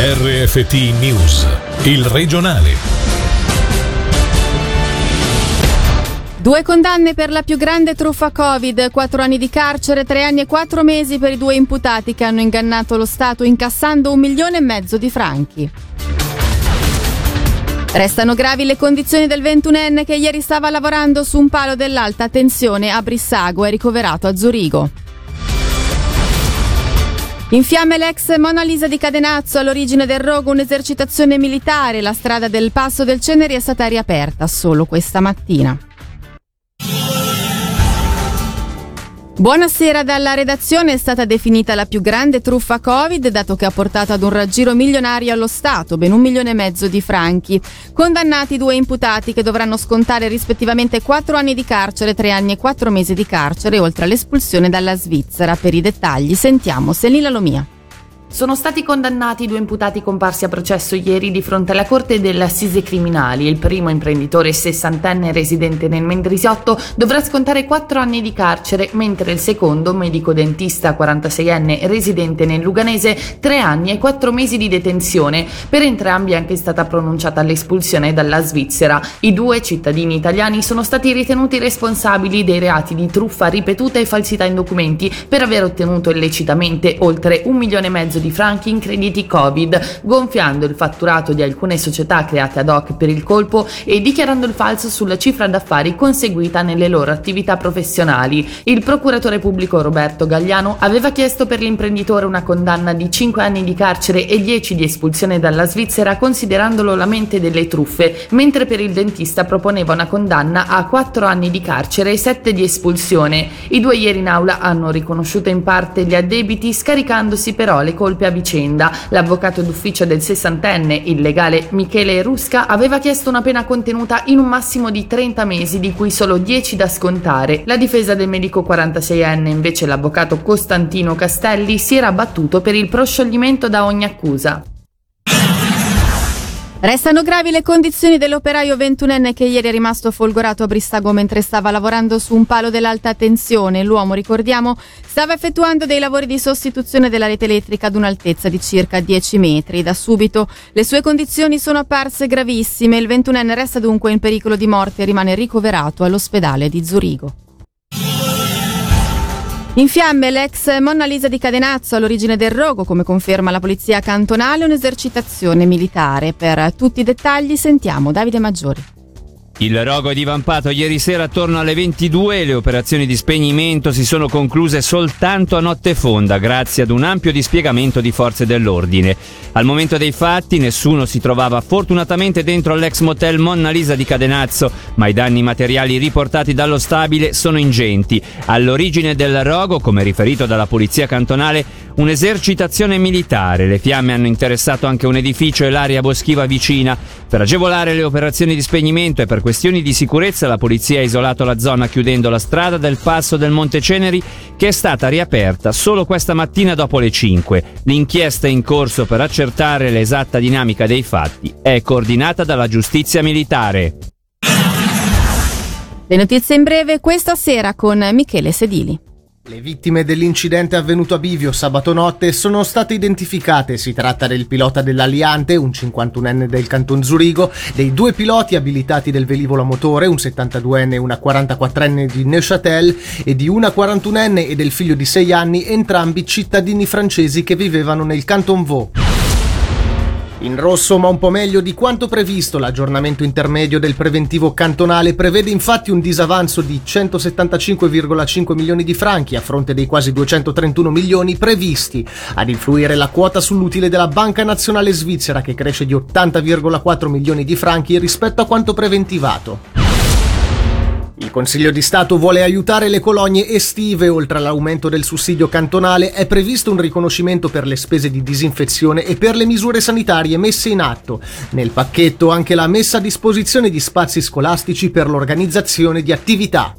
RFT News, il regionale. Due condanne per la più grande truffa Covid, quattro anni di carcere, tre anni e quattro mesi per i due imputati che hanno ingannato lo Stato incassando un milione e mezzo di franchi. Restano gravi le condizioni del 21enne che ieri stava lavorando su un palo dell'alta tensione a Brissago e ricoverato a Zurigo. In fiamme l'ex Mona Lisa di Cadenazzo, all'origine del rogo un'esercitazione militare, la strada del Passo del Ceneri è stata riaperta solo questa mattina. Buonasera, dalla redazione è stata definita la più grande truffa Covid, dato che ha portato ad un raggiro milionario allo Stato, ben un milione e mezzo di franchi. Condannati due imputati che dovranno scontare rispettivamente quattro anni di carcere, tre anni e quattro mesi di carcere, oltre all'espulsione dalla Svizzera. Per i dettagli sentiamo Selina Lomia. Sono stati condannati due imputati comparsi a processo ieri di fronte alla Corte delle Assise Criminali. Il primo imprenditore sessantenne residente nel Mendrisiotto dovrà scontare quattro anni di carcere, mentre il secondo, medico dentista 46enne residente nel Luganese, tre anni e quattro mesi di detenzione. Per entrambi è anche stata pronunciata l'espulsione dalla Svizzera. I due cittadini italiani sono stati ritenuti responsabili dei reati di truffa ripetuta e falsità in documenti per aver ottenuto illecitamente oltre un milione e mezzo di franchi in crediti Covid, gonfiando il fatturato di alcune società create ad hoc per il colpo e dichiarando il falso sulla cifra d'affari conseguita nelle loro attività professionali. Il procuratore pubblico Roberto Gagliano aveva chiesto per l'imprenditore una condanna di 5 anni di carcere e 10 di espulsione dalla Svizzera considerandolo la mente delle truffe, mentre per il dentista proponeva una condanna a 4 anni di carcere e 7 di espulsione. I due ieri in aula hanno riconosciuto in parte gli addebiti scaricandosi però le colpe a vicenda. L'avvocato d'ufficio del sessantenne, il legale Michele Rusca, aveva chiesto una pena contenuta in un massimo di 30 mesi, di cui solo 10 da scontare. La difesa del medico 46enne, invece l'avvocato Costantino Castelli, si era battuto per il proscioglimento da ogni accusa. Restano gravi le condizioni dell'operaio 21enne che ieri è rimasto folgorato a Bristago mentre stava lavorando su un palo dell'alta tensione. L'uomo, ricordiamo, stava effettuando dei lavori di sostituzione della rete elettrica ad un'altezza di circa 10 metri. Da subito le sue condizioni sono apparse gravissime. Il 21enne resta dunque in pericolo di morte e rimane ricoverato all'ospedale di Zurigo. In fiamme l'ex Monna Lisa di Cadenazzo all'origine del rogo, come conferma la polizia cantonale, un'esercitazione militare. Per tutti i dettagli sentiamo Davide Maggiori. Il rogo è divampato ieri sera attorno alle 22 e le operazioni di spegnimento si sono concluse soltanto a notte fonda grazie ad un ampio dispiegamento di forze dell'ordine. Al momento dei fatti nessuno si trovava fortunatamente dentro l'ex motel Monna Lisa di Cadenazzo, ma i danni materiali riportati dallo stabile sono ingenti. All'origine del rogo, come riferito dalla polizia cantonale, un'esercitazione militare. Le fiamme hanno interessato anche un edificio e l'area boschiva vicina. Per agevolare le operazioni di spegnimento e per questioni di sicurezza la polizia ha isolato la zona chiudendo la strada del passo del Monte Ceneri che è stata riaperta solo questa mattina dopo le 5. L'inchiesta in corso per accertare l'esatta dinamica dei fatti è coordinata dalla giustizia militare. Le notizie in breve questa sera con Michele Sedili. Le vittime dell'incidente avvenuto a Bivio sabato notte sono state identificate. Si tratta del pilota dell'Aliante, un 51enne del Canton Zurigo, dei due piloti abilitati del velivolo a motore, un 72enne e una 44enne di Neuchâtel, e di una 41enne e del figlio di 6 anni, entrambi cittadini francesi che vivevano nel Canton Vaud. In rosso, ma un po' meglio di quanto previsto, l'aggiornamento intermedio del preventivo cantonale prevede infatti un disavanzo di 175,5 milioni di franchi a fronte dei quasi 231 milioni previsti. Ad influire la quota sull'utile della Banca Nazionale Svizzera che cresce di 80,4 milioni di franchi rispetto a quanto preventivato. Il Consiglio di Stato vuole aiutare le colonie estive, oltre all'aumento del sussidio cantonale è previsto un riconoscimento per le spese di disinfezione e per le misure sanitarie messe in atto. Nel pacchetto anche la messa a disposizione di spazi scolastici per l'organizzazione di attività.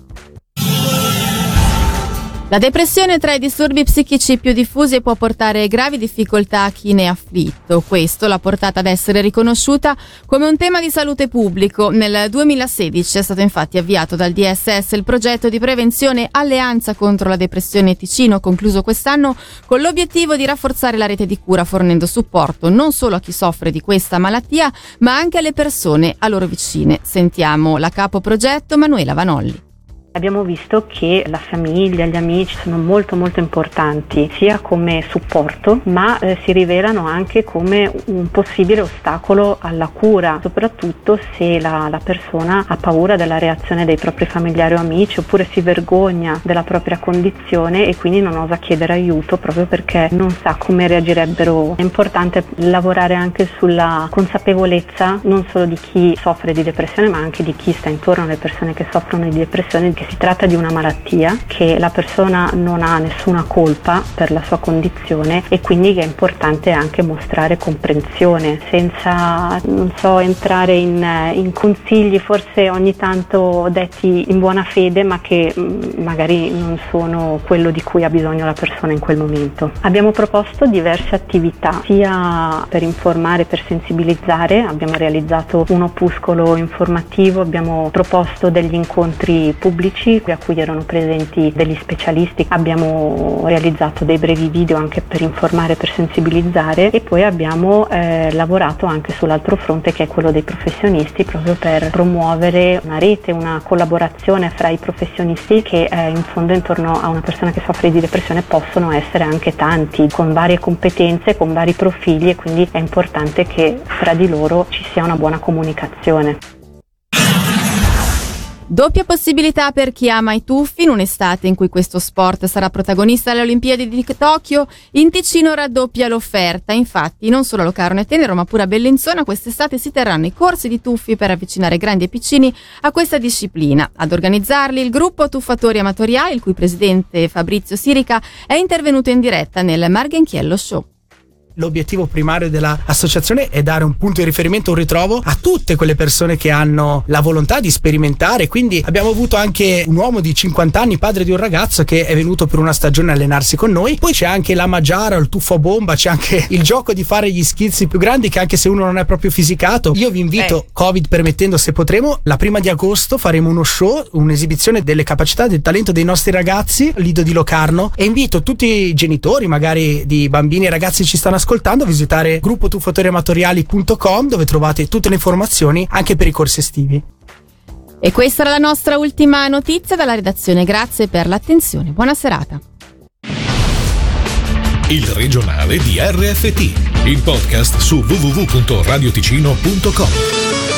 La depressione tra i disturbi psichici più diffusi può portare gravi difficoltà a chi ne è afflitto. Questo l'ha portata ad essere riconosciuta come un tema di salute pubblico. Nel 2016 è stato infatti avviato dal DSS il progetto di prevenzione Alleanza contro la depressione Ticino, concluso quest'anno con l'obiettivo di rafforzare la rete di cura fornendo supporto non solo a chi soffre di questa malattia, ma anche alle persone a loro vicine. Sentiamo la capo progetto Manuela Vanolli. Abbiamo visto che la famiglia, gli amici sono molto molto importanti sia come supporto ma eh, si rivelano anche come un possibile ostacolo alla cura, soprattutto se la, la, persona ha paura della reazione dei propri familiari o amici oppure si vergogna della propria condizione e quindi non osa chiedere aiuto proprio perché non sa come reagirebbero. È importante lavorare anche sulla consapevolezza non solo di chi soffre di depressione ma anche di chi sta intorno alle persone che soffrono di depressione che si tratta di una malattia, che la persona non ha nessuna colpa per la sua condizione e quindi è importante anche mostrare comprensione senza, non so, entrare in, in consigli forse ogni tanto detti in buona fede ma che mm, magari non sono quello di cui ha bisogno la persona in quel momento. Abbiamo proposto diverse attività sia per informare, per sensibilizzare, abbiamo realizzato un opuscolo informativo, abbiamo proposto degli incontri pubblici pubblici a cui erano presenti degli specialisti. Abbiamo realizzato dei brevi video anche per informare, per sensibilizzare e poi abbiamo eh, lavorato anche sull'altro fronte che è quello dei professionisti proprio per promuovere una rete, una collaborazione fra i professionisti che eh, in fondo intorno a una persona che soffre di depressione possono essere anche tanti con varie competenze, con vari profili e quindi è importante che fra di loro ci sia una buona comunicazione. Doppia possibilità per chi ama i tuffi in un'estate in cui questo sport sarà protagonista alle Olimpiadi di Tokyo. In Ticino raddoppia l'offerta. Infatti, non solo a Locarno e Tenero, ma pure a Bellinzona quest'estate si terranno i corsi di tuffi per avvicinare grandi e piccini a questa disciplina. Ad organizzarli il gruppo Tuffatori Amatoriali, il cui presidente Fabrizio Sirica è intervenuto in diretta nel Marghenchiello Show l'obiettivo primario dell'associazione è dare un punto di riferimento, un ritrovo a tutte quelle persone che hanno la volontà di sperimentare. Quindi abbiamo avuto anche un uomo di 50 anni, padre di un ragazzo, che è venuto per una stagione a allenarsi con noi. Poi c'è anche la Maggiara, il tuffo a bomba, c'è anche il gioco di fare gli schizzi più grandi che anche se uno non è proprio fisicato. Io vi invito, eh. Covid permettendo, se potremo, la prima di agosto faremo uno show, un'esibizione delle capacità, del talento dei nostri ragazzi, Lido di Locarno. E invito tutti i genitori, magari di bambini e ragazzi che ci stanno ascoltando ascoltando, visitate gruppotufotoriamatoriali.com dove trovate tutte le informazioni anche per i corsi estivi. E questa era la nostra ultima notizia dalla redazione. Grazie per l'attenzione. Buona serata. Il regionale di RFT, il podcast su www.radioticino.com.